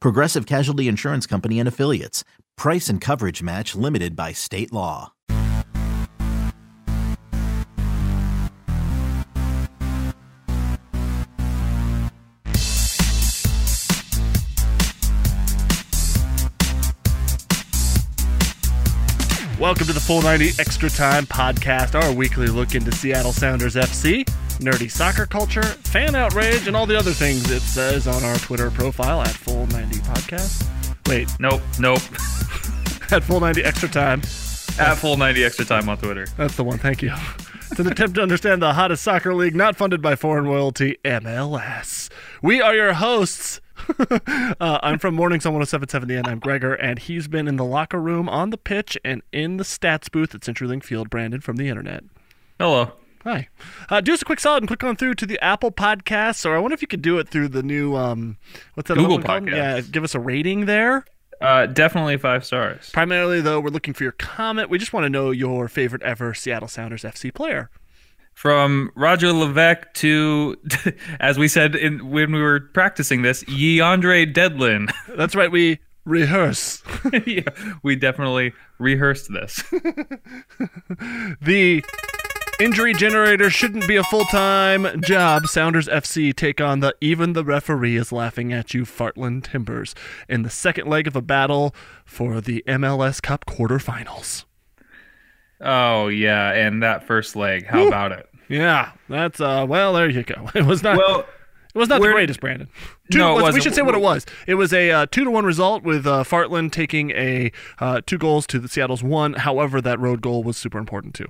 Progressive Casualty Insurance Company and Affiliates. Price and coverage match limited by state law. Welcome to the Full 90 Extra Time podcast, our weekly look into Seattle Sounders FC, nerdy soccer culture, fan outrage, and all the other things it says on our Twitter profile at Full 90 Podcast. Wait, Nope, nope. at Full 90 Extra Time. At full 90 extra time on Twitter. That's the one, thank you. It's an attempt to understand the hottest soccer league not funded by foreign royalty, MLS. We are your hosts. uh, I'm from Mornings on 1077 The End. I'm Gregor, and he's been in the locker room, on the pitch, and in the stats booth at CenturyLink Field. Brandon from the internet. Hello. Hi. Uh, do us a quick solid and click on through to the Apple Podcasts, or I wonder if you could do it through the new um, what's that? Google? Podcasts. Yeah, give us a rating there. Uh, definitely five stars. Primarily, though, we're looking for your comment. We just want to know your favorite ever Seattle Sounders FC player. From Roger Levesque to, as we said in, when we were practicing this, Yeandre Dedlin. That's right. We rehearse. yeah, we definitely rehearsed this. The injury generator shouldn't be a full time job. Sounders FC take on the even the referee is laughing at you, Fartland Timbers, in the second leg of a battle for the MLS Cup quarterfinals. Oh, yeah, and that first leg, how about it? Yeah, that's uh. Well, there you go. It was not. Well, it was not the greatest, Brandon. Two, No, it let's- we should say what it was. It was a uh, two to one result with uh, Fartland taking a uh, two goals to the Seattle's one. However, that road goal was super important too.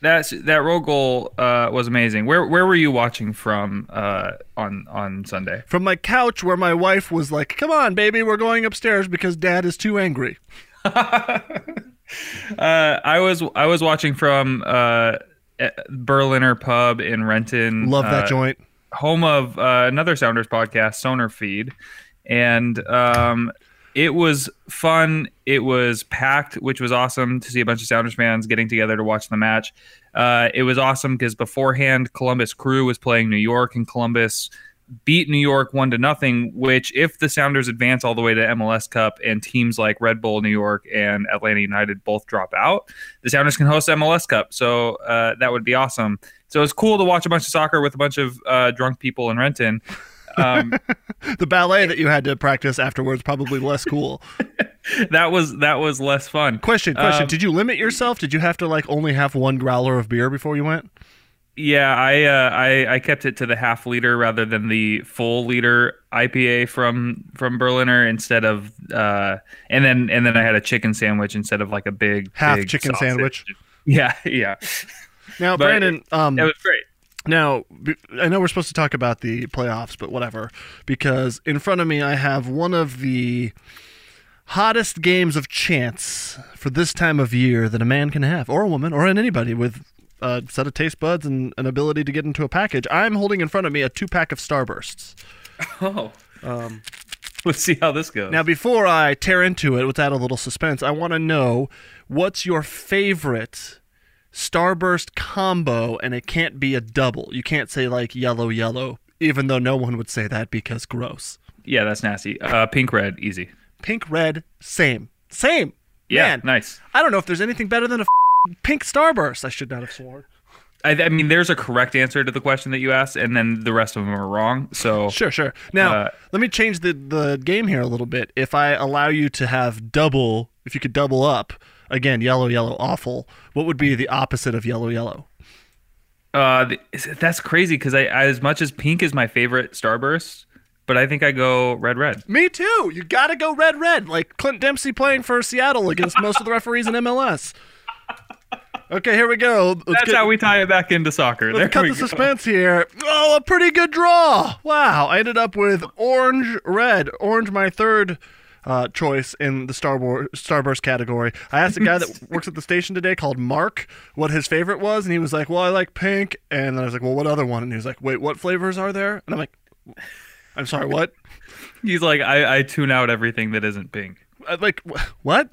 That's, that road goal uh, was amazing. Where where were you watching from uh, on, on Sunday? From my couch, where my wife was like, "Come on, baby, we're going upstairs because Dad is too angry." Uh, I was I was watching from uh, eh, Berliner Pub in Renton. Love that uh, joint. home of uh, another Sounders podcast, Sonar Feed, and um, it was fun. It was packed, which was awesome to see a bunch of Sounders fans getting together to watch the match. Uh, it was awesome because beforehand, Columbus Crew was playing New York, and Columbus beat New York one to nothing. Which, if the Sounders advance all the way to MLS Cup and teams like Red Bull New York and Atlanta United both drop out, the Sounders can host MLS Cup. So uh, that would be awesome. So it's cool to watch a bunch of soccer with a bunch of uh, drunk people in Renton. Um, The ballet that you had to practice afterwards probably less cool. that was that was less fun. Question, question. Um, Did you limit yourself? Did you have to like only have one growler of beer before you went? Yeah, I, uh, I I kept it to the half liter rather than the full liter IPA from from Berliner instead of uh, and then and then I had a chicken sandwich instead of like a big Half big chicken sausage. sandwich? Yeah, yeah, Now, But Brandon, um, it was great. Now, I know we're supposed to talk about the playoffs, but whatever. Because in front of me, I have one of the hottest games of chance for this time of year that a man can have, or a woman, or anybody with a set of taste buds and an ability to get into a package. I'm holding in front of me a two pack of Starbursts. Oh, um, let's see how this goes. Now, before I tear into it without a little suspense, I want to know what's your favorite Starburst combo, and it can't be a double. You can't say like yellow, yellow, even though no one would say that because gross. yeah, that's nasty. Uh, pink red, easy. Pink, red, same. Same. Yeah, Man, nice. I don't know if there's anything better than a f- pink Starburst. I should not have sworn. I, I mean, there's a correct answer to the question that you asked, and then the rest of them are wrong. So Sure, sure. Now, Uh, let me change the, the game here a little bit. If I allow you to have double, if you could double up, again, yellow, yellow, awful, what would be the opposite of yellow, yellow? uh, that's crazy because I, as much as pink is my favorite Starburst, but I think I go red, red. Me too. You got to go red, red, like Clint Dempsey playing for Seattle against most of the referees in MLS. Okay, here we go. Let's That's get- how we tie it back into soccer. Let's there cut the go. suspense here. Oh, a pretty good draw. Wow. I ended up with orange, red. Orange, my third uh, choice in the Star Wars, Starburst category. I asked a guy that works at the station today called Mark what his favorite was, and he was like, Well, I like pink. And then I was like, Well, what other one? And he was like, Wait, what flavors are there? And I'm like, I'm sorry, what? He's like, I, I tune out everything that isn't pink. Uh, like wh- what?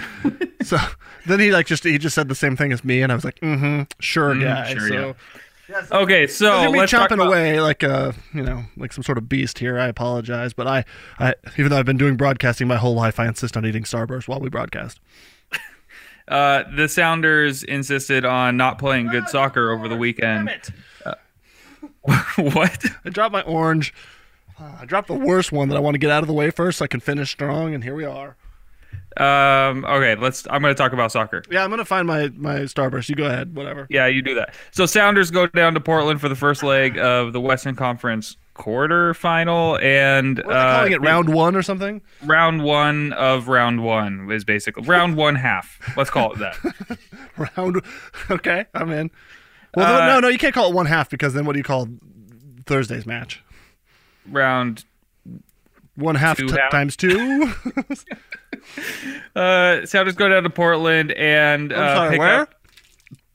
so then he like just he just said the same thing as me, and I was like, mm-hmm, sure, guy. sure, so yeah. Okay, so me let's talk chomping about- away like a you know like some sort of beast here. I apologize, but I, I even though I've been doing broadcasting my whole life, I insist on eating Starburst while we broadcast. Uh, the Sounders insisted on not playing good soccer over the weekend. Uh, what? I dropped my orange. Uh, I dropped the worst one that I want to get out of the way first, so I can finish strong. And here we are. Um, okay, let's. I'm going to talk about soccer. Yeah, I'm gonna find my my Starburst. You go ahead, whatever. Yeah, you do that. So Sounders go down to Portland for the first leg of the Western Conference quarterfinal, and What uh, calling it? Round one or something? round one of round one is basically round one half. Let's call it that. Round. Okay, I'm in. Well, Uh, no, no, you can't call it one half because then what do you call Thursday's match? round. One half Two t- half. times two. Uh, just go down to Portland and uh, I'm sorry, pick where? up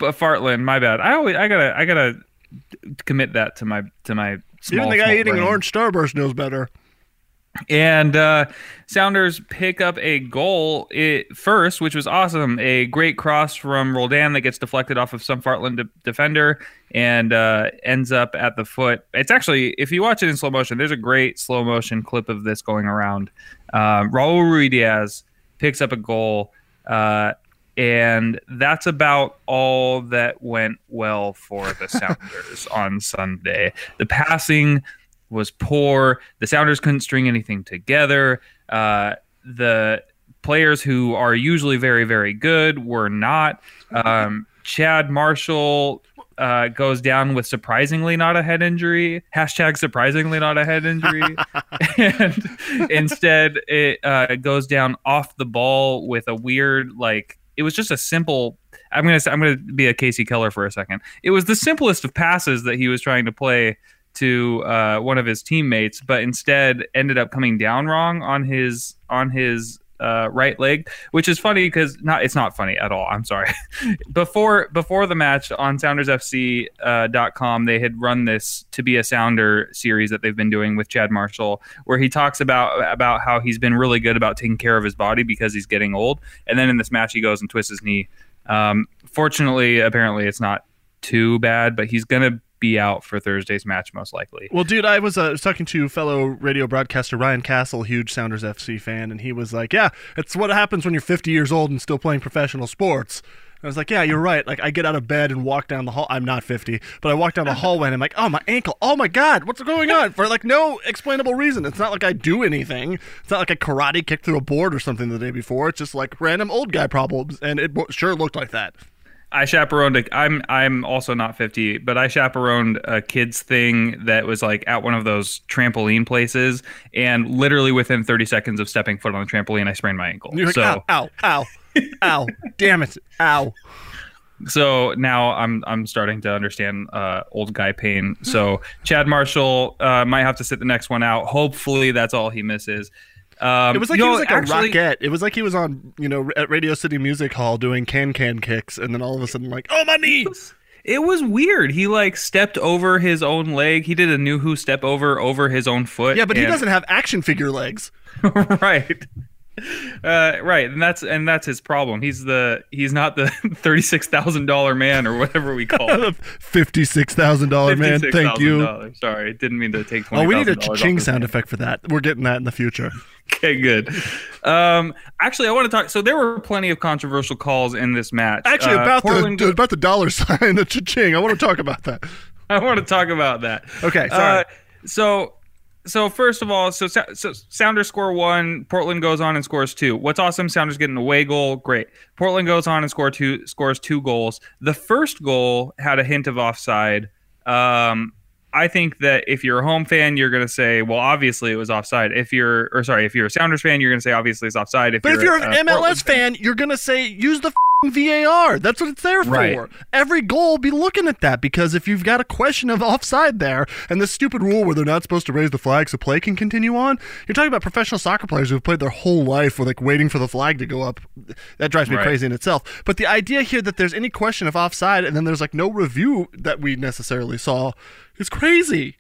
uh, Fartland. My bad. I always I gotta I gotta commit that to my to my small. Even the guy eating brain. an orange Starburst knows better. And uh, Sounders pick up a goal it, first, which was awesome. A great cross from Roldan that gets deflected off of some Fartland de- defender and uh, ends up at the foot. It's actually, if you watch it in slow motion, there's a great slow motion clip of this going around. Um, Raul Ruidiaz picks up a goal. Uh, and that's about all that went well for the Sounders on Sunday. The passing was poor. The Sounders couldn't string anything together. Uh, the players who are usually very, very good were not. Um, Chad Marshall uh, goes down with surprisingly not a head injury. Hashtag surprisingly not a head injury. and instead, it uh, goes down off the ball with a weird, like, it was just a simple. I'm gonna say, I'm gonna be a Kasey Keller for a second. It was the simplest of passes that he was trying to play to uh, one of his teammates, but instead ended up coming down wrong on his on his uh, right leg, which is funny because not it's not funny at all. I'm sorry. before before the match on SoundersFC.com, uh, they had run this to be a Sounder series that they've been doing with Chad Marshall, where he talks about about how he's been really good about taking care of his body because he's getting old, and then in this match he goes and twists his knee. Um, fortunately, apparently it's not too bad, but he's gonna be out for Thursday's match most likely. Well, dude, I was uh, talking to fellow radio broadcaster Ryan Castle, huge Sounders FC fan, and he was like, "Yeah, it's what happens when you're 50 years old and still playing professional sports." I was like, "Yeah, you're right." Like, I get out of bed and walk down the hall. I'm not 50, but I walk down the hallway and I'm like, "Oh, my ankle! Oh my God, what's going on?" For like no explainable reason. It's not like I do anything. It's not like a karate kick through a board or something the day before. It's just like random old guy problems, and it sure looked like that. I chaperoned. A, I'm I'm also not 50, but I chaperoned a kids thing that was like at one of those trampoline places, and literally within 30 seconds of stepping foot on the trampoline, I sprained my ankle. You're like, so "Ow, ow, ow, ow! Damn it, ow!" so now I'm I'm starting to understand uh, old guy pain. So Chad Marshall uh, might have to sit the next one out. Hopefully that's all he misses. Um, It was like he know, was like actually- a rocket. It was like he was on, you know, at Radio City Music Hall doing can can kicks, and then all of a sudden, like, oh my knees. It was weird. He like stepped over his own leg. He did a new who step over over his own foot. Yeah, but he doesn't have action figure legs. right. Uh, right, and that's and that's his problem. He's the he's not the thirty six thousand dollar man or whatever we call it. Fifty-six thousand dollar man. Thank you. $56,000. Sorry, didn't mean to take. $20, Oh, we need a ching sound hand. effect for that. We're getting that in the future. Okay, good. Um, actually, I want to talk. So there were plenty of controversial calls in this match. Actually, Uh, about Portland- the about the dollar sign, the cha-ching. I want to talk about that. I want to talk about that. Okay, sorry. Uh, so, so first of all, so, so Sounders score one. Portland goes on and scores two. What's awesome? Sounders get an away goal. Great. Portland goes on and score two. Scores two goals. The first goal had a hint of offside. Um, I think that if you're a home fan, you're going to say, well, obviously it was offside. If you're, or sorry, if you're a Sounders fan, you're going to say, obviously it's offside. If But if you're an Portland MLS fan, you're gonna say use the f***ing VAR. That's what it's there for. Every goal, be looking at that because if you've got a question of offside there, and this stupid rule where they're not supposed to raise the flag so play can continue on, you're talking about professional soccer players who've played their whole life with like waiting for the flag to go up. That drives me Right. crazy in itself. But the idea here that there's any question of offside and then there's like no review that we necessarily saw is crazy.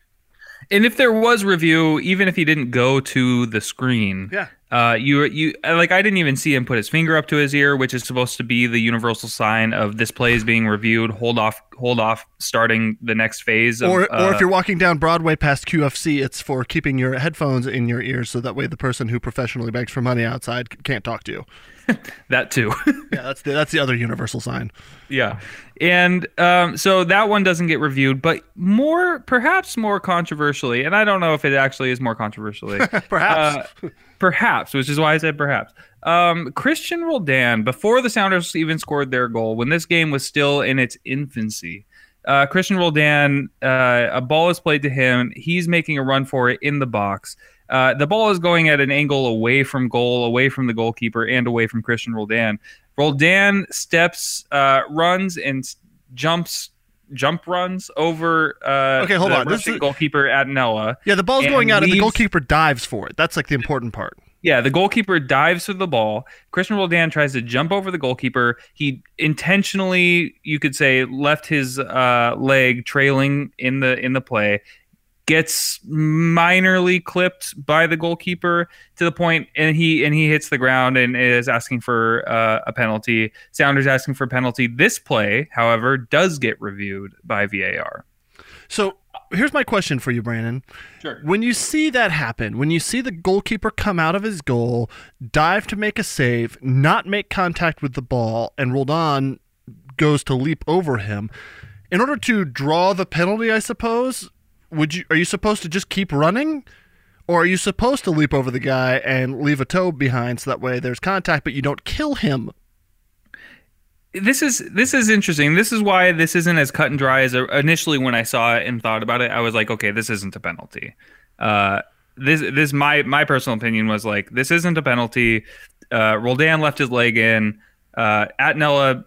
And if there was review, even if he didn't go to the screen, Yeah. uh, you you like I didn't even see him put his finger up to his ear, which is supposed to be the universal sign of this play is being reviewed. Hold off, hold off, starting the next phase. Of, Or, or uh, if you're walking down Broadway past QFC, it's for keeping your headphones in your ears so that way the person who professionally begs for money outside can't talk to you. that too. Yeah, that's the, that's the other universal sign. yeah, and um, so that one doesn't get reviewed, but more, perhaps more controversially, and I don't know if it actually is more controversially. Perhaps. Uh, perhaps, which is why I said perhaps. Um, Christian Roldan, before the Sounders even scored their goal, when this game was still in its infancy, uh, Christian Roldan, uh, a ball is played to him. He's making a run for it in the box. Uh, the ball is going at an angle away from goal, away from the goalkeeper, and away from Christian Roldan. Roldan steps, uh, runs, and jumps, jump runs over. Uh, Okay, hold the on. This is- goalkeeper Attinella. Yeah, the ball's going out and the goalkeeper dives for it. That's like the important part. Yeah, the goalkeeper dives for the ball. Christian Roldan tries to jump over the goalkeeper. He intentionally, you could say, left his uh, leg trailing in the in the play. Gets minorly clipped by the goalkeeper to the point, and he and he hits the ground and is asking for uh, a penalty. Sounders asking for a penalty. This play, however, does get reviewed by VAR. So here's my question for you, Brandon. Sure. When you see that happen, when you see the goalkeeper come out of his goal, dive to make a save, not make contact with the ball, and Roldan goes to leap over him, in order to draw the penalty, I suppose, would you are you supposed to just keep running? Or are you supposed to leap over the guy and leave a toe behind so that way there's contact but you don't kill him? this is this is interesting. This is why this isn't as cut and dry as initially when I saw it and thought about it. I was like, okay, this isn't a penalty. Uh, this this my my personal opinion was like this isn't a penalty. Uh, Roldan left his leg in. Uh, Attinella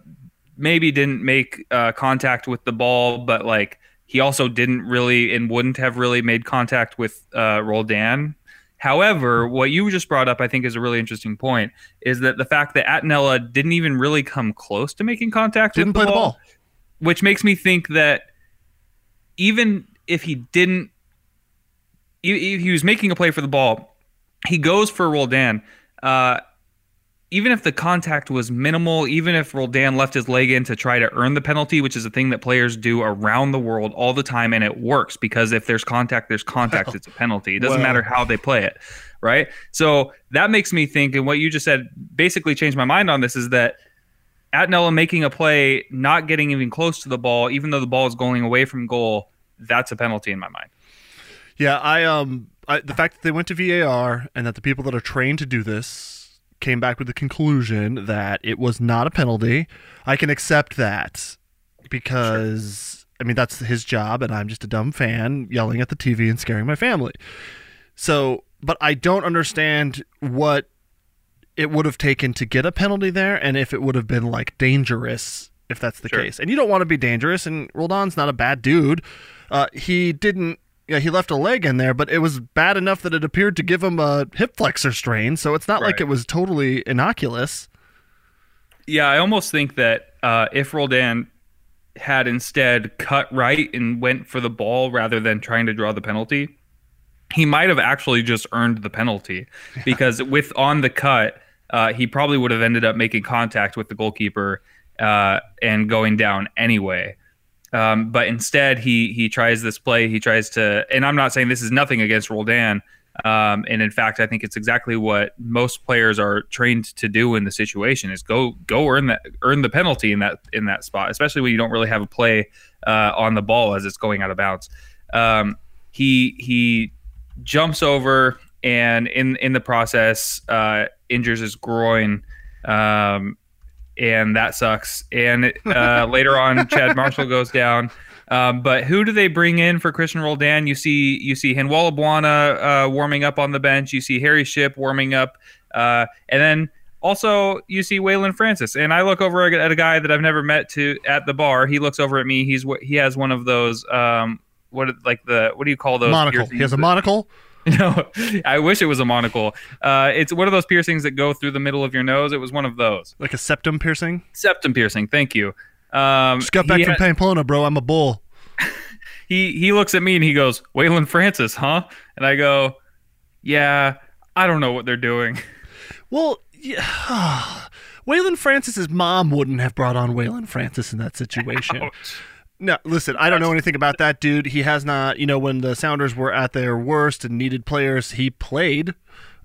maybe didn't make uh, contact with the ball, but like he also didn't really and wouldn't have really made contact with uh, Roldan. However, what you just brought up, I think, is a really interesting point. Is that the fact that Attinella didn't even really come close to making contact Didn't with play the ball. which makes me think that even if he didn't, if if he was making a play for the ball, he goes for Roldan. Uh, even if the contact was minimal, even if Roldan left his leg in to try to earn the penalty, which is a thing that players do around the world all the time, and it works because if there's contact, there's contact. It's a penalty. It doesn't Well. matter how they play it, right? So that makes me think, and what you just said basically changed my mind on this is that Attinella making a play, not getting even close to the ball, even though the ball is going away from goal, that's a penalty in my mind. Yeah, I um I, the fact that they went to VAR and that the people that are trained to do this came back with the conclusion that it was not a penalty. I can accept that because I mean that's his job and I'm just a dumb fan yelling at the TV and scaring my family. So, but I don't understand what it would have taken to get a penalty there and if it would have been like dangerous if that's the Sure. case. And you don't want to be dangerous and Roldan's not a bad dude. Uh, he didn't yeah, he left a leg in there, but it was bad enough that it appeared to give him a hip flexor strain, so it's not like it was totally innocuous. Yeah, I almost think that uh, if Roldan had instead cut right and went for the ball rather than trying to draw the penalty, he might have actually just earned the penalty because with on the cut, uh, he probably would have ended up making contact with the goalkeeper uh, and going down anyway. Um, but instead, he he tries this play. He tries to, and I'm not saying this is nothing against Roldan. Um, and in fact, I think it's exactly what most players are trained to do in the situation: is go go earn that earn the penalty in that in that spot, especially when you don't really have a play uh, on the ball as it's going out of bounds. Um, he he jumps over and in in the process uh, injures his groin. Um, and that sucks. And uh, later on, Chad Marshall goes down. Um, but who do they bring in for Christian Roldan? You see, you see Handwalla Bwana uh, warming up on the bench. You see Harry Shipp warming up, uh, and then also you see Waylon Francis. And I look over at a guy that I've never met to at the bar. He looks over at me. He's what he has one of those um, what like the what do you call those? Monocle. He has a monocle. No, I wish it was a monocle. Uh, it's one of those piercings that go through the middle of your nose. It was one of those. Like a septum piercing? Septum piercing. Thank you. Um, Just got back from had, Pamplona, bro. I'm a bull. he he looks at me and he goes, Waylon Francis, huh? And I go, Yeah, I don't know what they're doing. Well, yeah. Waylon Francis's mom wouldn't have brought on Waylon Francis in that situation. Ouch. No, listen, I don't know anything about that dude. He has not, you know, when the Sounders were at their worst and needed players, he played.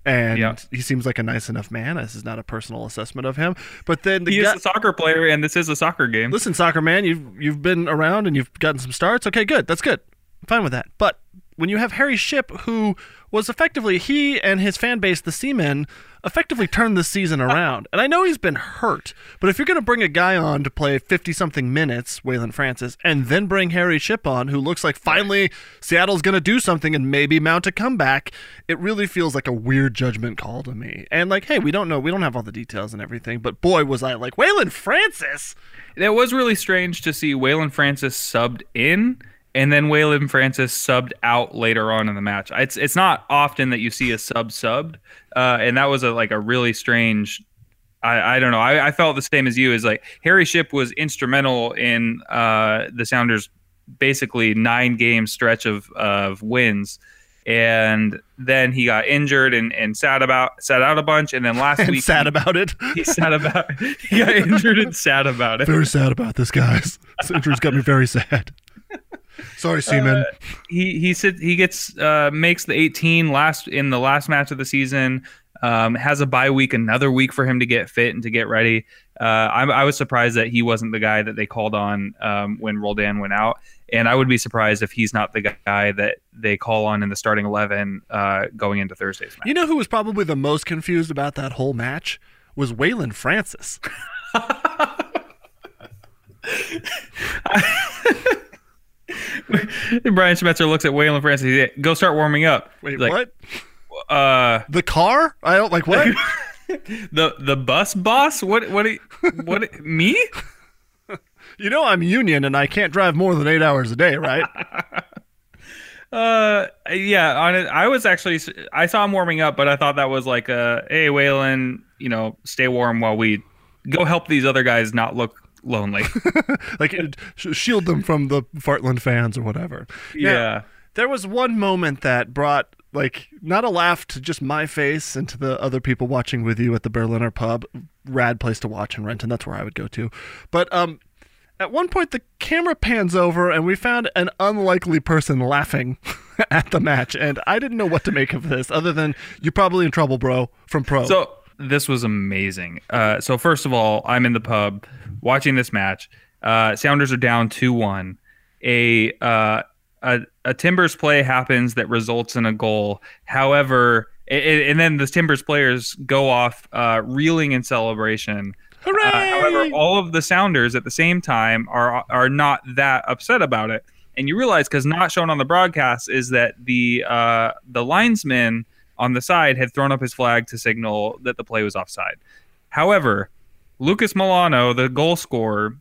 And yeah. he seems like a nice enough man. This is not a personal assessment of him, but then the he is a soccer player, and this is a soccer game. Listen, soccer man, you've you've been around and you've gotten some starts. Okay, good, that's good. I'm fine with that. But when you have Harry Shipp, who was effectively he and his fan base, the Seamen, effectively turned the season around. And I know he's been hurt, but if you're going to bring a guy on to play 50 something minutes, Waylon Francis, and then bring Harry Shipp on, who looks like finally Seattle's going to do something and maybe mount a comeback, it really feels like a weird judgment call to me. And like, hey, we don't know, we don't have all the details and everything, but boy, was I like, Waylon Francis! It was really strange to see Waylon Francis subbed in and then Waylon Francis subbed out later on in the match. It's it's not often that you see a sub subbed, uh, and that was a like a really strange. I, I don't know. I, I felt the same as you. Is like Harry Shipp was instrumental in uh, the Sounders' basically nine game stretch of of wins, and then he got injured and, and sat about sat out a bunch, and then last and week sad he, about it. He sat about. He got injured and sad about it. Very sad about this, guys. This injury's got me very sad. Sorry, Seaman. Uh, he he said he gets uh, makes the 18 last in the last match of the season. Um, has a bye week, another week for him to get fit and to get ready. Uh, I, I, was surprised that he wasn't the guy that they called on um, when Roldan went out, and I would be surprised if he's not the guy that they call on in the starting eleven uh, going into Thursday's match. You know who was probably the most confused about that whole match was Waylon Francis. Brian Schmetzer looks at Waylon Francis. He said, "Go start warming up." Wait, like, what? Uh, the car? I don't like what? the the bus boss? What? What? What? me? You know I'm union and I can't drive more than eight hours a day, right? uh, yeah. On it, I was actually I saw him warming up, but I thought that was like a hey Waylon, you know, stay warm while we go help these other guys not look lonely. like shield them from the Fartland fans or whatever. Yeah. Now, there was one moment that brought like not a laugh to just my face and to the other people watching with you at the Berliner pub. Rad place to watch in Renton. That's where I would go to. But um at one point the camera pans over and we found an unlikely person laughing at the match and I didn't know what to make of this other than you're probably in trouble, bro, from pro. So this was amazing. Uh, so first of all, I'm in the pub watching this match. Uh, Sounders are down two one. A, uh, a a Timbers play happens that results in a goal. However, it, and then the Timbers players go off uh, reeling in celebration. Hooray! Uh, however, all of the Sounders at the same time are are not that upset about it. And you realize because not shown on the broadcast is that the uh, the linesman on the side had thrown up his flag to signal that the play was offside. However, Lucas Melano, the goal scorer,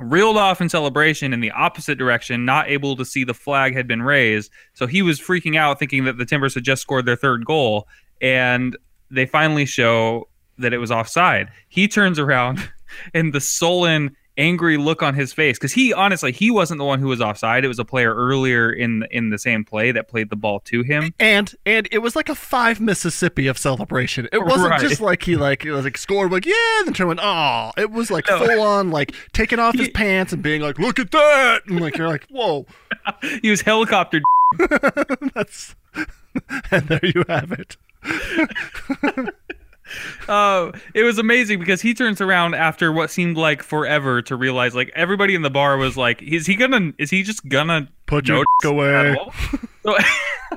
reeled off in celebration in the opposite direction, not able to see the flag had been raised. So he was freaking out, thinking that the Timbers had just scored their third goal. And they finally show that it was offside. He turns around, and the sullen angry look on his face because he honestly he wasn't the one who was offside. It was a player earlier in in the same play that played the ball to him. And and it was like a five Mississippi of celebration. It wasn't Right. just like he like it was like scored like yeah, and then turned went oh. It was like No. full on like taking off his pants and being like look at that and like you're like whoa He was helicopter. that's and there you have it. Uh, it was amazing because he turns around after what seemed like forever to realize like everybody in the bar was like, is he gonna? Is he just gonna Put your away. So,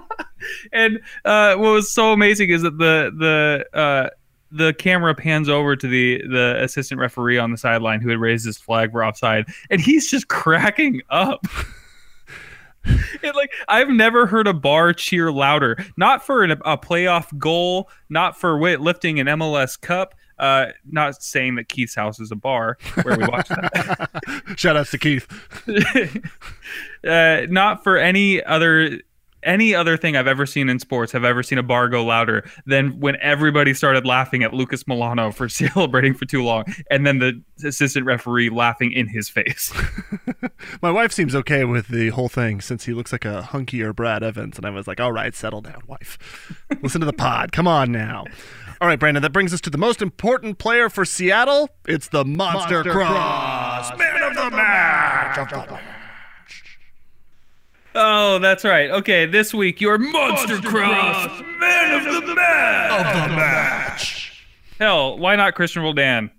and uh, what was so amazing is that the the uh, the camera pans over to the the assistant referee on the sideline who had raised his flag for offside, and he's just cracking up. It, like I've never heard a bar cheer louder. Not for an, a playoff goal, not for wit lifting an MLS Cup. Uh, not saying that Keith's house is a bar where we watch that. Shout outs to Keith. uh, not for any other any other thing I've ever seen in sports have ever seen a bar go louder than when everybody started laughing at Lucas Melano for celebrating for too long, and then the assistant referee laughing in his face. My wife seems okay with the whole thing since he looks like a hunkier Brad Evans, and I was like, all right, settle down, wife. Listen to the pod. Come on now. All right, Brandon, that brings us to the most important player for Seattle. It's the Monster, Cross, Man of the Match. Of the match. Oh, that's right. Okay, this week your Monster, Cross Man of the Match. Of the match. Hell, why not Christian Roldan?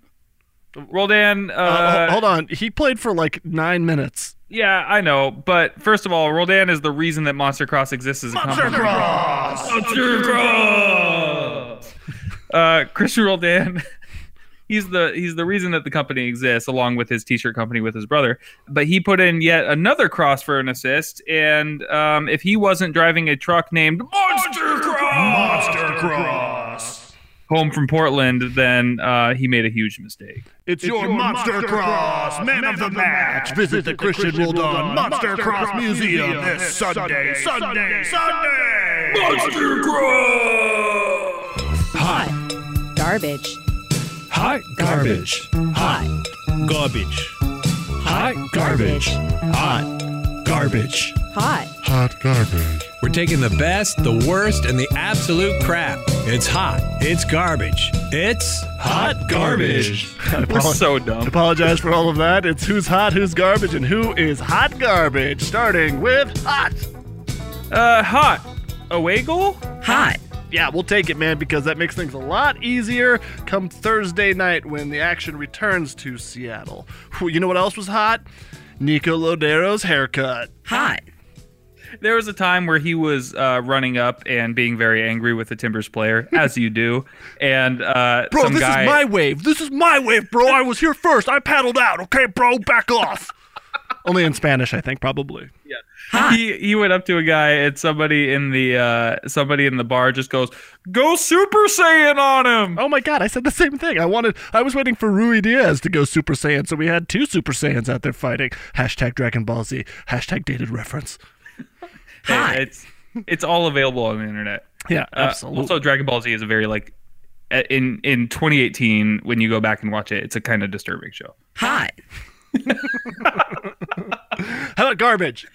Roldan, uh, Uh, hold on. He played for like nine minutes. yeah, I know, but first of all, Roldan is the reason that Monster Cross exists as a company. Cross. Monster Cross. Uh, Christian Roldan. He's the he's the reason that the company exists, along with his t-shirt company with his brother. But he put in yet another cross for an assist, and um, if he wasn't driving a truck named Monster Cross, Monster Cross. home from Portland, then uh, he made a huge mistake. It's your Monster Cross, Man of the Match. Visit the Christian Roldan Monster Cross Museum this Sunday, Sunday, Sunday. Monster Cross. Hot. Garbage. Hot garbage. Hot garbage. Hot garbage. Hot garbage. Hot. Hot garbage. We're taking the best, the worst, and the absolute crap. It's hot. It's garbage. It's hot garbage. We're so dumb. Apologize for all of that. It's who's hot, who's garbage, and who is hot garbage. Starting with hot. Uh, hot. Away goal? Hot. Yeah, we'll take it, man, because that makes things a lot easier come Thursday night when the action returns to Seattle. You know what else was hot? Nico Lodeiro's haircut. Hot. There was a time where he was uh, running up and being very angry with the Timbers player, as you do. And uh, Bro, some this guy, is my wave. This is my wave, bro. I was here first. I paddled out. Okay, bro, back off. Only in Spanish, I think, probably. Hot. he he went up to a guy and somebody in the uh, somebody in the bar just goes, "Go Super Saiyan on him!" Oh my god, I said the same thing. I wanted I was waiting for Ruidiaz to go Super Saiyan, so we had two Super Saiyans out there fighting. Hashtag Dragon Ball Z. Hashtag dated reference. Hey, it's it's all available on the internet. Yeah, Uh, absolutely. also, Dragon Ball Z is a very like uh, in in 2018 when you go back and watch it, it's a kind of disturbing show. Hot. How about garbage?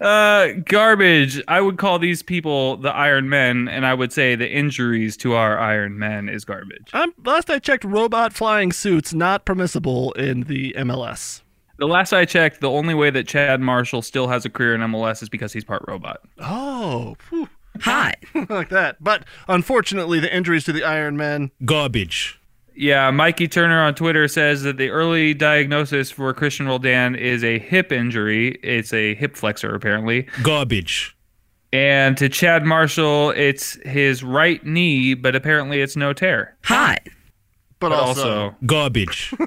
Uh, garbage. I would call these people the Iron Men, and I would say the injuries to our Iron Men is garbage. I'm, last I checked, robot flying suits not permissible in the MLS. The last I checked, the only way that Chad Marshall still has a career in MLS is because he's part robot. Oh, phew. Hot. like that. But unfortunately, the injuries to the Iron Men. Garbage. Yeah, Mikey Turner on Twitter says that the early diagnosis for Christian Roldan is a hip injury. It's a hip flexor, apparently. Garbage. And to Chad Marshall, it's his right knee, but apparently it's no tear. Hot. But, But also, also, Garbage.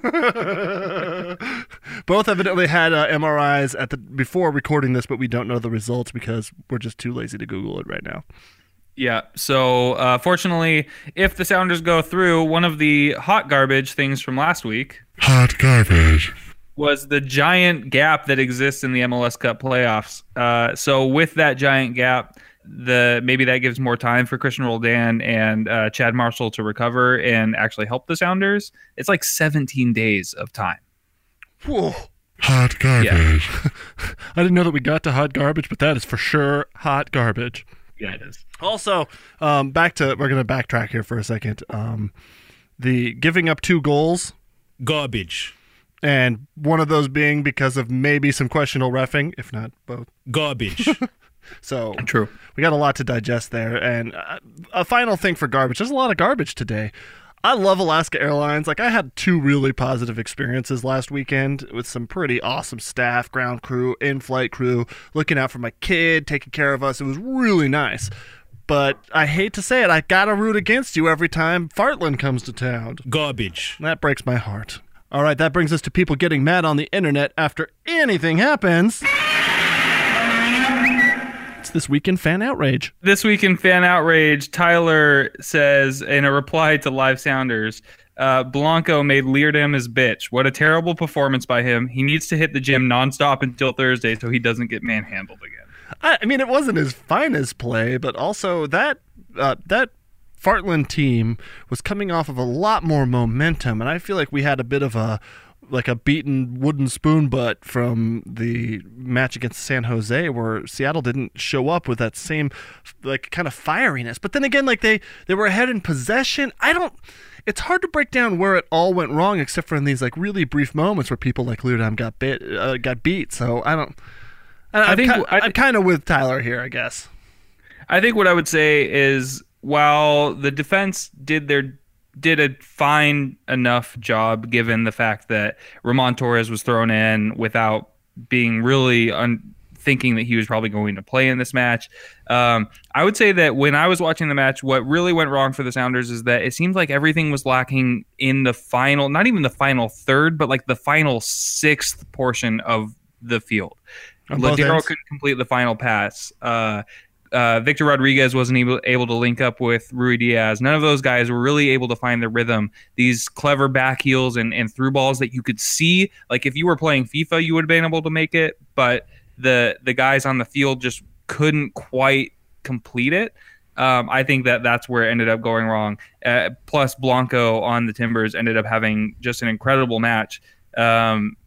both evidently had uh, MRIs at the before recording this, but we don't know the results because we're just too lazy to Google it right now. Yeah. So, uh, fortunately, if the Sounders go through, one of the hot garbage things from last week Hot garbage. was the giant gap that exists in the MLS Cup playoffs. Uh, so, with that giant gap, the maybe that gives more time for Christian Roldan and uh, Chad Marshall to recover and actually help the Sounders. It's like 17 days of time. Whoa. Hot garbage. I didn't know that we got to hot garbage, but that is for sure hot garbage. Yeah, it is. Also, um, back to we're gonna backtrack here for a second. Um, the giving up two goals, Garbage. and one of those being because of maybe some questionable refing, if not both. Garbage. So True. we got a lot to digest there. And uh, a final thing for garbage. There's a lot of garbage today. I love Alaska Airlines. Like I had two really positive experiences last weekend with some pretty awesome staff, ground crew, in-flight crew, looking out for my kid, taking care of us. It was really nice. But I hate to say it, I gotta root against you every time Fartland comes to town. Garbage. That breaks my heart. All right, that brings us to people getting mad on the internet after anything happens. It's this week in fan outrage. This week in fan outrage, Tyler says in a reply to Live Sounders, uh, Blanco made Leerdam his bitch. What a terrible performance by him. He needs to hit the gym nonstop until Thursday so he doesn't get manhandled again. I, I mean, it wasn't his finest play, but also that uh, that Fartland team was coming off of a lot more momentum, and I feel like we had a bit of a like a beaten wooden spoon butt from the match against San Jose where Seattle didn't show up with that same like kind of fieriness. But then again like they they were ahead in possession. I don't it's hard to break down where it all went wrong except for in these like really brief moments where people like Leerdam got bit uh, got beat. So I don't I, I think- ki- I I'm kind of with Tyler here, I guess. I think what I would say is while the defense did their did a fine enough job given the fact that Roman Torres was thrown in without being really un- thinking that he was probably going to play in this match. Um, I would say that when I was watching the match, what really went wrong for the Sounders is that it seems like everything was lacking in the final, not even the final third, but like the final sixth portion of the field. Lodeiro couldn't complete the final pass. Uh, uh, Victor Rodriguez wasn't able, able to link up with Ruidiaz. None of those guys were really able to find the rhythm. These clever back heels and, and through balls that you could see, like if you were playing FIFA, you would have been able to make it, but the the guys on the field just couldn't quite complete it. Um, I think that that's where it ended up going wrong. Uh, plus, Blanco on the Timbers ended up having just an incredible match. Um,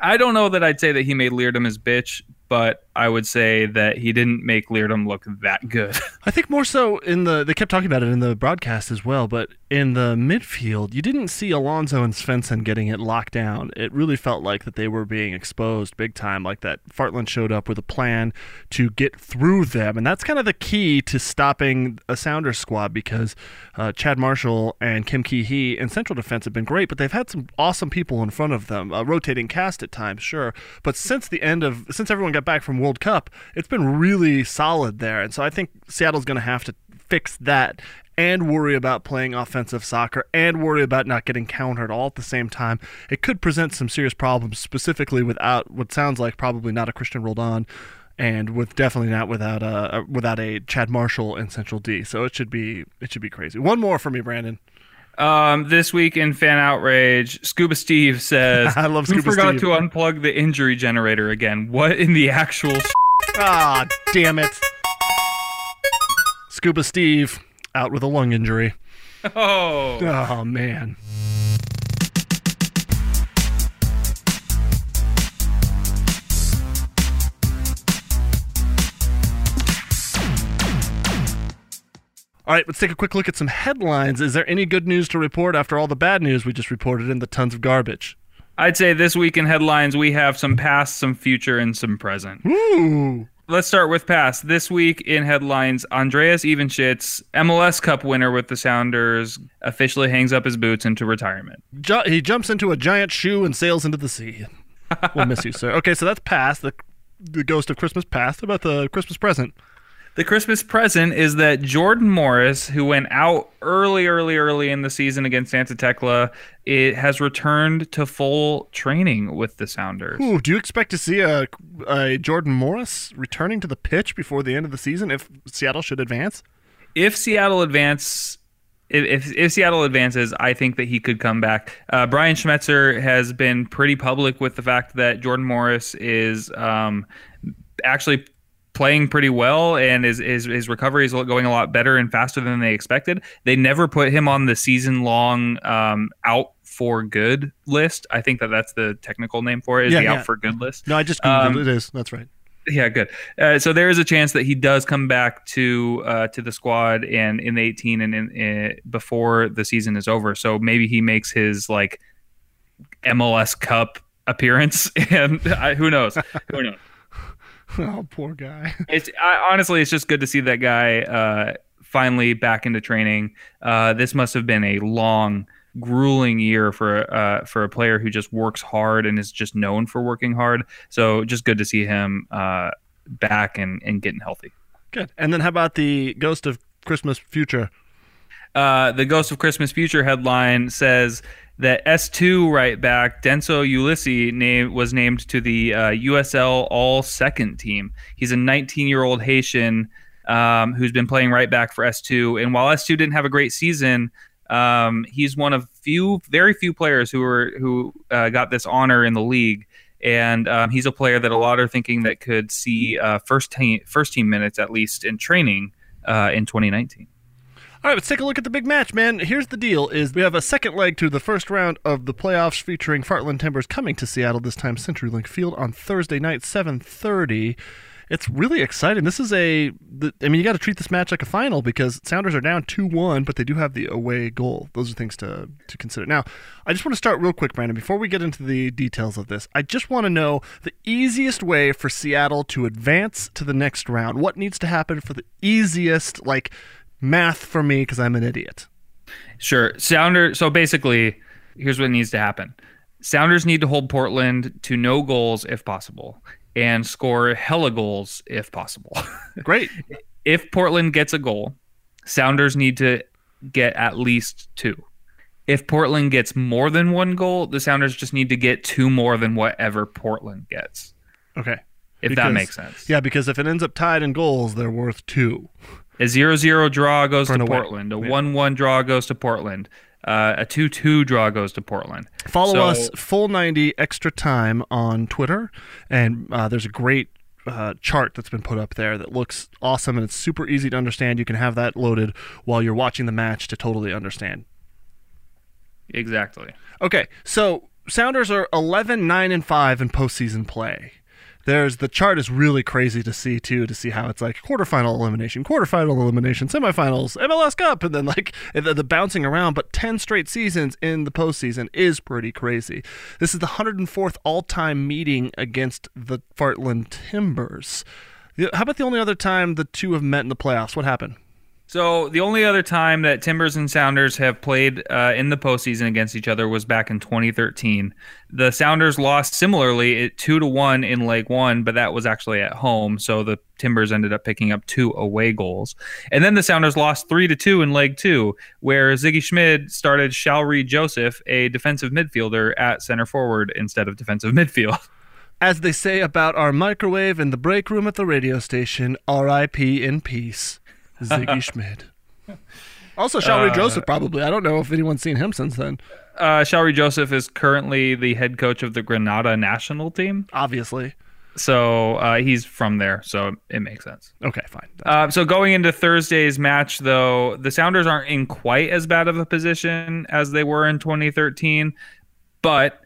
I don't know that I'd say that he made Leerdam his bitch, but I would say that he didn't make Leerdam look that good. I think more so in the they kept talking about it in the broadcast as well, but in the midfield, you didn't see Alonso and Svensson getting it locked down. It really felt like that they were being exposed big time, like that Fartland showed up with a plan to get through them, and that's kind of the key to stopping a Sounders squad because uh, Chad Marshall and Kim Ki in central defense have been great, but they've had some awesome people in front of them, a rotating cast at times, sure, but since the end of since everyone got back from World Cup, it's been really solid there, and so I think Seattle's going to have to fix that and worry about playing offensive soccer and worry about not getting countered all at the same time. It could present some serious problems, specifically without what sounds like probably not a Christian Roldan, and with definitely not without a without a Chad Marshall in Central D. So it should be it should be crazy. One more for me, Brandon. Um, this week in fan outrage, Scuba Steve says, I love "Who Scuba forgot Steve." to unplug the injury generator again? What in the actual?" s- Ah, damn it. Scuba Steve out with a lung injury. Oh, Oh man. All right, let's take a quick look at some headlines. Is there any good news to report after all the bad news we just reported in the tons of garbage? I'd say this week in headlines we have some past, some future, and some present. Ooh. Let's start with past. This week in headlines, Andreas Ivanschitz, MLS Cup winner with the Sounders, officially hangs up his boots into retirement. Ju- he jumps into a giant shoe and sails into the sea. We'll miss you, sir. Okay, so that's past. The, the ghost of Christmas past. How about the Christmas present? The Christmas present is that Jordan Morris, who went out early, early, early in the season against Santa Tecla, it has returned to full training with the Sounders. Ooh, do you expect to see a, a Jordan Morris returning to the pitch before the end of the season if Seattle should advance? If Seattle advance, if, if, if Seattle advances, I think that he could come back. Uh, Brian Schmetzer has been pretty public with the fact that Jordan Morris is um, actually playing pretty well, and his, his his recovery is going a lot better and faster than they expected. They never put him on the season long um, out for good list. I think that that's the technical name for it. Is Yeah, the yeah. out for good list. No, I just googled Um, it. Is. That's right. Yeah, good. Uh, so there is a chance that he does come back to uh, to the squad and in the 18 and in, in, before the season is over. So maybe he makes his like MLS Cup appearance, and I, who knows? Who knows? Oh, poor guy. It's I, honestly, it's just good to see that guy uh, finally back into training. Uh, this must have been a long, grueling year for uh, for a player who just works hard and is just known for working hard. So just good to see him uh, back and, and getting healthy. Good. And then how about the Ghost of Christmas Future? Uh, the Ghost of Christmas Future headline says that S2 right back Denso Ulysses name, was named to the uh, USL All Second team. He's a 19 year old Haitian um, who's been playing right back for S2. And while S2 didn't have a great season, um, he's one of few, very few players who were who uh, got this honor in the league. And um, he's a player that a lot are thinking that could see uh, first team first team minutes at least in training uh, in 2019. All right, let's take a look at the big match, man. Here's the deal: is we have a second leg to the first round of the playoffs, featuring Fartland Timbers coming to Seattle this time, CenturyLink Field on Thursday night, 7:30. It's really exciting. This is a, the, I mean, you got to treat this match like a final because Sounders are down two-one, but they do have the away goal. Those are things to to consider. Now, I just want to start real quick, Brandon. Before we get into the details of this, I just want to know the easiest way for Seattle to advance to the next round. What needs to happen for the easiest, like math for me because I'm an idiot. Sure. Sounder. So basically, here's what needs to happen Sounders need to hold Portland to no goals if possible and score hella goals if possible. Great. if Portland gets a goal, Sounders need to get at least two. If Portland gets more than one goal, the Sounders just need to get two more than whatever Portland gets. Okay. If that makes sense. Yeah, because if it ends up tied in goals, they're worth two. A 0-0 draw goes For to away. Portland. A Yeah. 1-1 draw goes to Portland. Uh, a 2-2 draw goes to Portland. Follow So- us full 90 extra time on Twitter, and uh, there's a great uh, chart that's been put up there that looks awesome and it's super easy to understand. You can have that loaded while you're watching the match to totally understand. Exactly. Okay, so Sounders are 11, 9, and 5 in postseason play. There's the chart is really crazy to see too, to see how it's like quarterfinal elimination, quarterfinal elimination, semifinals, MLS Cup, and then like the, the bouncing around. But 10 straight seasons in the postseason is pretty crazy. This is the 104th all-time meeting against the Fartland Timbers. How about the only other time the two have met in the playoffs? What happened? So the only other time that Timbers and Sounders have played uh, in the postseason against each other was back in 2013. The Sounders lost similarly at two to one in Leg One, but that was actually at home. So the Timbers ended up picking up two away goals, and then the Sounders lost three to two in Leg Two, where Sigi Schmid started Shalrie Joseph, a defensive midfielder, at center forward instead of defensive midfield. As they say about our microwave in the break room at the radio station, R.I.P. in peace, Sigi Schmid. Also, Shalrie Joseph, probably. I don't know if anyone's seen him since then. Uh, Joseph is currently the head coach of the Grenada national team. Obviously. So uh, he's from there, so it makes sense. Okay, fine. Uh, so going into Thursday's match, though, the Sounders aren't in quite as bad of a position as they were in 2013, but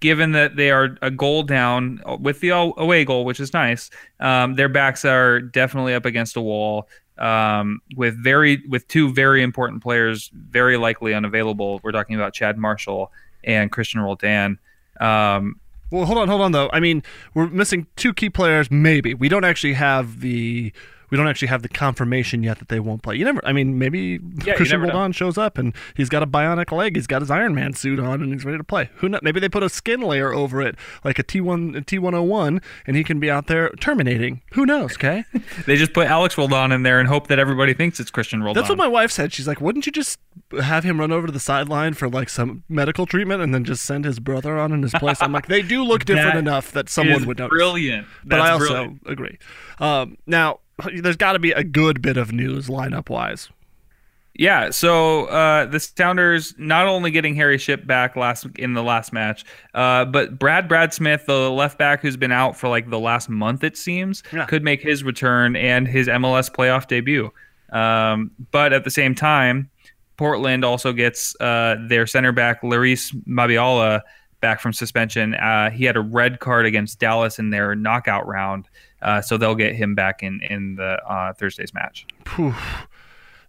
given that they are a goal down with the away goal, which is nice, um, their backs are definitely up against a wall. Um, with very with two very important players very likely unavailable. We're talking about Chad Marshall and Christian Roldan. Um, Well, hold on, hold on, though. I mean, we're missing two key players, maybe. We don't actually have the. We don't actually have the confirmation yet that they won't play. You never. I mean, maybe you Christian know. Roldan shows up and he's got a bionic leg. He's got his Iron Man suit on and he's ready to play. Who knows? Maybe they put a skin layer over it, like a T1 a T101, and he can be out there terminating. Who knows? Okay. they just put Alex Roldan in there and hope that everybody thinks it's Christian Roldan. That's what my wife said. She's like, wouldn't you just have him run over to the sideline for like some medical treatment and then just send his brother on in his place? I'm like, they do look different enough that someone would notice. brilliant. But I also brilliant. agree. Um, now, there's got to be a good bit of news lineup wise. Yeah, so uh, the Sounders not only getting Harry Shipp back last in the last match, uh, but Brad Brad Smith, the left back who's been out for like the last month, it seems, Yeah. could make his return and his MLS playoff debut. Um, but at the same time, Portland also gets uh, their center back Larrys Mabiala back from suspension. Uh, he had a red card against Dallas in their knockout round, uh, so they'll get him back in in the uh, Thursday's match. Phew.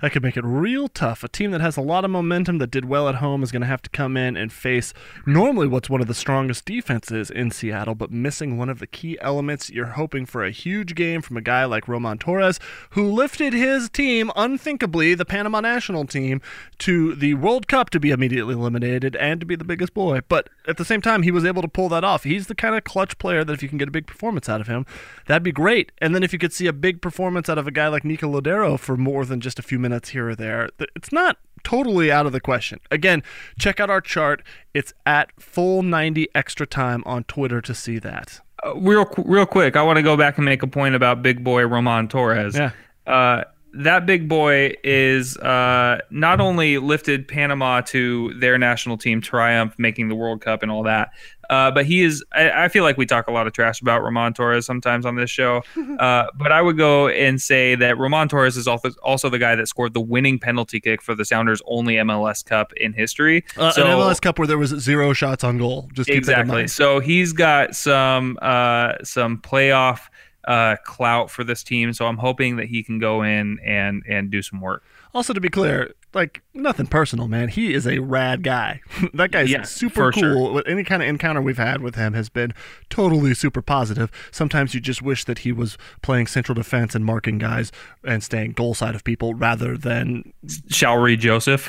That could make it real tough. A team that has a lot of momentum that did well at home is going to have to come in and face normally what's one of the strongest defenses in Seattle, but missing one of the key elements. You're hoping for a huge game from a guy like Roman Torres, who lifted his team unthinkably, the Panama national team, to the World Cup to be immediately eliminated and to be the biggest boy. But at the same time, he was able to pull that off. He's the kind of clutch player that if you can get a big performance out of him, that'd be great. And then if you could see a big performance out of a guy like Nico Lodeiro for more than just a few minutes here or there, it's not totally out of the question. Again, check out our chart. It's at full 90 extra time on Twitter to see that. Uh, real real quick, I want to go back and make a point about big boy Roman Torres. Yeah. Uh, that big boy is uh, not only lifted Panama to their national team triumph, making the World Cup and all that, uh, but he is. I, I feel like we talk a lot of trash about Roman Torres sometimes on this show, uh, but I would go and say that Roman Torres is also also the guy that scored the winning penalty kick for the Sounders' only MLS Cup in history. Uh, So- an MLS Cup where there was zero shots on goal. Just keep that in exactly. mind. So he's got some uh, some playoff uh, clout for this team. So I'm hoping that he can go in and and do some work. Also, to be clear, like nothing personal, man. He is a rad guy. that guy's Yeah, super for sure. cool. Any kind of encounter we've had with him has been totally super positive. Sometimes you just wish that he was playing central defense and marking guys and staying goal side of people rather than. Shalrie Joseph.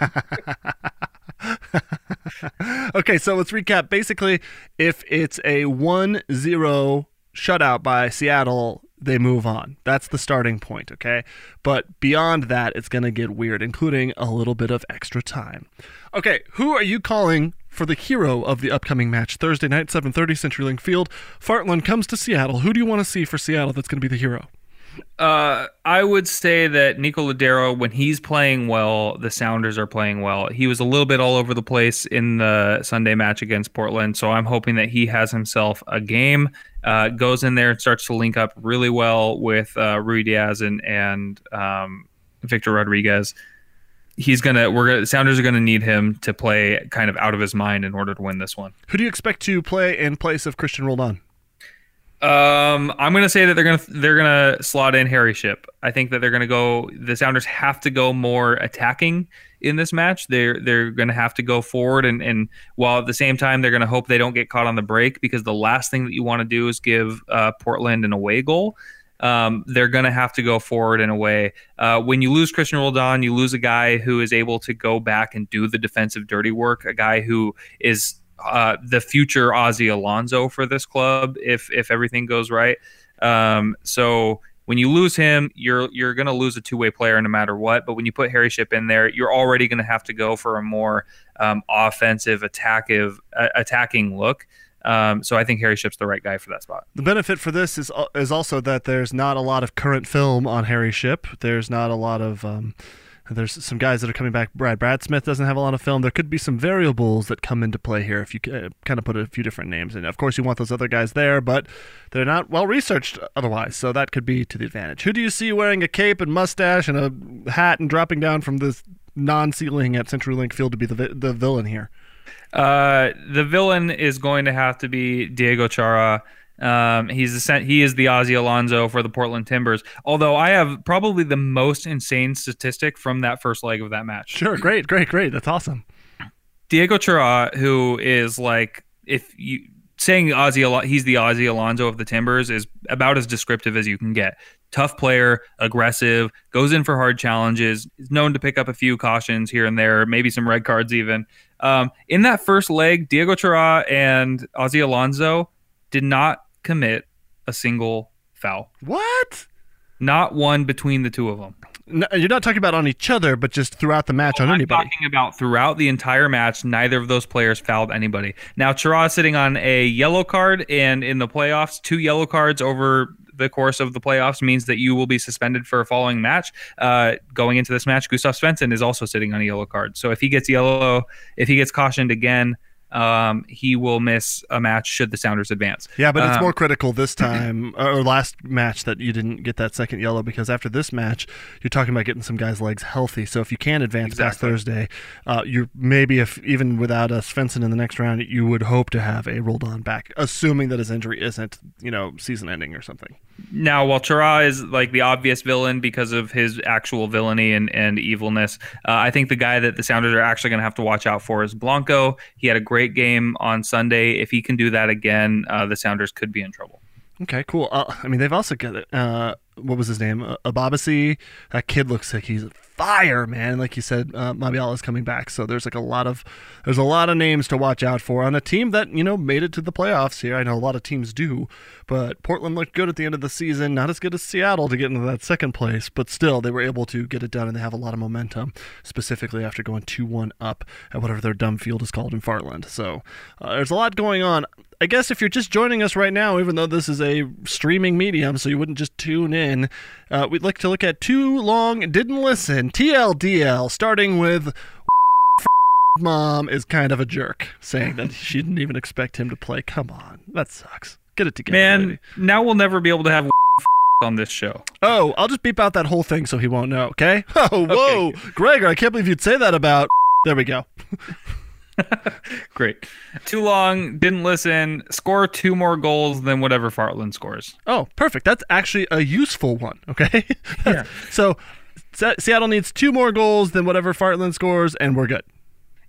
Okay, so let's recap. Basically, if it's a 1 0 shutout by Seattle, they move on. That's the starting point, okay? But beyond that, it's going to get weird, including a little bit of extra time. Okay, who are you calling for the hero of the upcoming match Thursday night, 7:30 CenturyLink Field? Fartland comes to Seattle. Who do you want to see for Seattle that's going to be the hero? Uh, I would say that Nico Lodeiro, when he's playing well, the Sounders are playing well. He was a little bit all over the place in the Sunday match against Portland, so I'm hoping that he has himself a game, uh, goes in there and starts to link up really well with uh, Ruidiaz and and um, Victor Rodriguez. He's gonna. We're gonna. Sounders are gonna need him to play kind of out of his mind in order to win this one. Who do you expect to play in place of Christian Roldan? Um, I'm gonna say that they're gonna they're gonna slot in Harry Shipp. I think that they're gonna go. The Sounders have to go more attacking in this match. They're they're gonna have to go forward, and and while at the same time they're gonna hope they don't get caught on the break because the last thing that you want to do is give uh, Portland an away goal. Um, they're going to have to go forward in a way. Uh, when you lose Christian Roldan, you lose a guy who is able to go back and do the defensive dirty work, a guy who is uh, the future Ozzy Alonso for this club if if everything goes right. Um, so when you lose him, you're you're going to lose a two way player no matter what. But when you put Harry Shipp in there, you're already going to have to go for a more um, offensive, attackive, uh, attacking look. Um, so I think Harry Shipp's the right guy for that spot. The benefit for this is is also that there's not a lot of current film on Harry Shipp. There's not a lot of um, there's some guys that are coming back. Brad Brad Smith doesn't have a lot of film. There could be some variables that come into play here if you uh, kind of put a few different names in. Of course, you want those other guys there, but they're not well researched otherwise. So that could be to the advantage. Who do you see wearing a cape and mustache and a hat and dropping down from this non-ceiling at CenturyLink Field to be the the villain here? Uh, the villain is going to have to be Diego Chara. Um, he's the he is the Ozzy Alonso for the Portland Timbers. Although I have probably the most insane statistic from that first leg of that match. Sure, great, great, great. That's awesome. Diego Chara, who is like if you saying Ozzy, he's the Ozzy Alonso of the Timbers, is about as descriptive as you can get. Tough player, aggressive, goes in for hard challenges, is known to pick up a few cautions here and there, maybe some red cards even. Um, in that first leg, Diego Chara and Ozzy Alonso did not commit a single foul. What? Not one between the two of them. No, you're not talking about on each other, but just throughout the match on I'm anybody. talking about throughout the entire match, neither of those players fouled anybody. Now, Chara is sitting on a yellow card, and in the playoffs, two yellow cards over the course of the playoffs means that you will be suspended for a following match. Uh, going into this match, Gustav Svensson is also sitting on a yellow card. So if he gets yellow, if he gets cautioned again, um, he will miss a match should the Sounders advance. Yeah, but it's Um, more critical this time or last match that you didn't get that second yellow because after this match, you're talking about getting some guys' legs healthy. So if you can advance past Thursday, uh, you maybe if even without a Svensson in the next round, you would hope to have a Roldan back, assuming that his injury isn't you know season ending or something. Now, while Chara is like the obvious villain because of his actual villainy and, and evilness, uh, I think the guy that the Sounders are actually going to have to watch out for is Blanco. He had a great game on Sunday. If he can do that again, uh, the Sounders could be in trouble. Okay, cool. Uh, I mean, they've also got uh, what was his name? Uh, Ebobisse. That kid looks like he's fire, man. Like you said, uh, Mabiala is coming back, so there's like a lot of there's a lot of names to watch out for on a team that you know made it to the playoffs here. I know a lot of teams do, but Portland looked good at the end of the season. Not as good as Seattle to get into that second place, but still they were able to get it done, and they have a lot of momentum, specifically after going two one up at whatever their dumb field is called in Fartland. So uh, there's a lot going on. I guess if you're just joining us right now, even though this is a streaming medium, so you wouldn't just tune in, uh, we'd like to look at Too Long Didn't Listen, TLDL, starting with Mom is kind of a jerk, saying that she didn't even expect him to play. Come on, that sucks. Get it together. Man, lady. now we'll never be able to have on this show. Oh, I'll just beep out that whole thing so he won't know, okay? Oh, whoa. Gregor, I can't believe you'd say that about. There we go. Great. Too long, didn't listen, score two more goals than whatever Fartland scores. Oh, perfect. That's actually a useful one. Okay. Yeah. so Seattle needs two more goals than whatever Fartland scores, and we're good.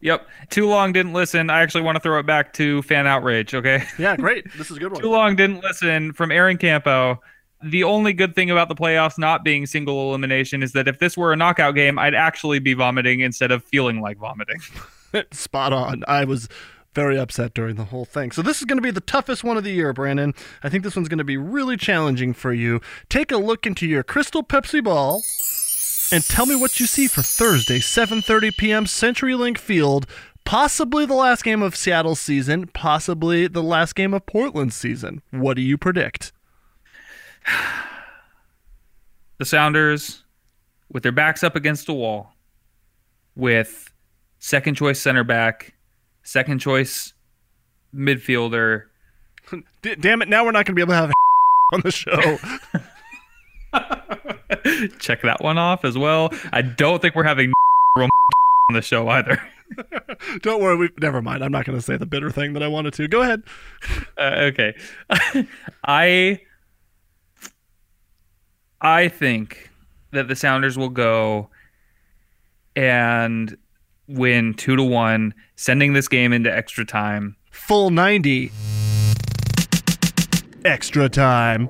Yep. Too long, didn't listen. I actually want to throw it back to fan outrage, okay? Yeah, great. This is a good one. Too long, didn't listen from Aaron Campo. The only good thing about the playoffs not being single elimination is that if this were a knockout game, I'd actually be vomiting instead of feeling like vomiting. Spot on. I was very upset during the whole thing. So this is going to be the toughest one of the year, Brandon. I think this one's going to be really challenging for you. Take a look into your Crystal Pepsi ball and tell me what you see for Thursday, 7:30 p.m. CenturyLink Field. Possibly the last game of Seattle's season, possibly the last game of Portland's season. What do you predict? the Sounders, with their backs up against a wall, with second choice center back, second choice midfielder, D- damn it, now we're not going to be able to have on the show. check that one off as well. I don't think we're having on the show either. Don't worry, we never mind. I'm not going to say the bitter thing that I wanted to. Go ahead. Uh, okay. I I think that the Sounders will go and win 2 to 1, sending this game into extra time. Full 90. Extra time.